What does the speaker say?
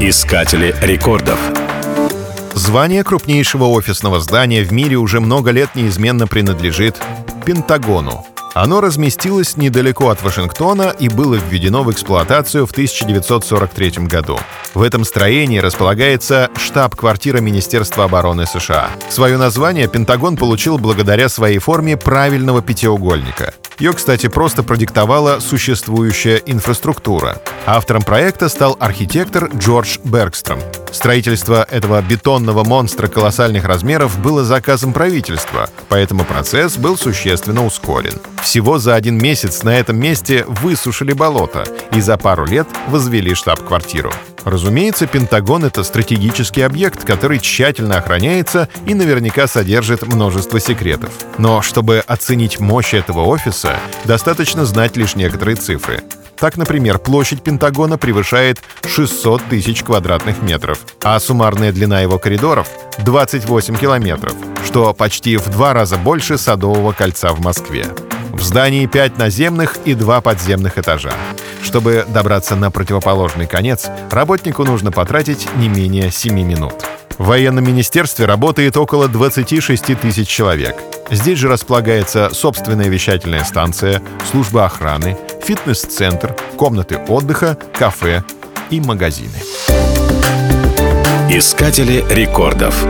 Искатели рекордов. Звание крупнейшего офисного здания в мире уже много лет неизменно принадлежит Пентагону. Оно разместилось недалеко от Вашингтона и было введено в эксплуатацию в 1943 году. В этом строении располагается штаб-квартира Министерства обороны США. Свое название Пентагон получил благодаря своей форме правильного пятиугольника. Ее, кстати, просто продиктовала существующая инфраструктура. Автором проекта стал архитектор Джордж Бергстром. Строительство этого бетонного монстра колоссальных размеров было заказом правительства, поэтому процесс был существенно ускорен. Всего за один месяц на этом месте высушили болото и за пару лет возвели штаб-квартиру. Разумеется, Пентагон — это стратегический объект, который тщательно охраняется и наверняка содержит множество секретов. Но чтобы оценить мощь этого офиса, достаточно знать лишь некоторые цифры. Так, например, площадь Пентагона превышает 600 тысяч квадратных метров, а суммарная длина его коридоров — 28 километров, что почти в два раза больше Садового кольца в Москве. В здании 5 наземных и 2 подземных этажа. Чтобы добраться на противоположный конец, работнику нужно потратить не менее 7 минут. В военном министерстве работает около 26 тысяч человек. Здесь же располагается собственная вещательная станция, служба охраны, фитнес-центр, комнаты отдыха, кафе и магазины. Искатели рекордов.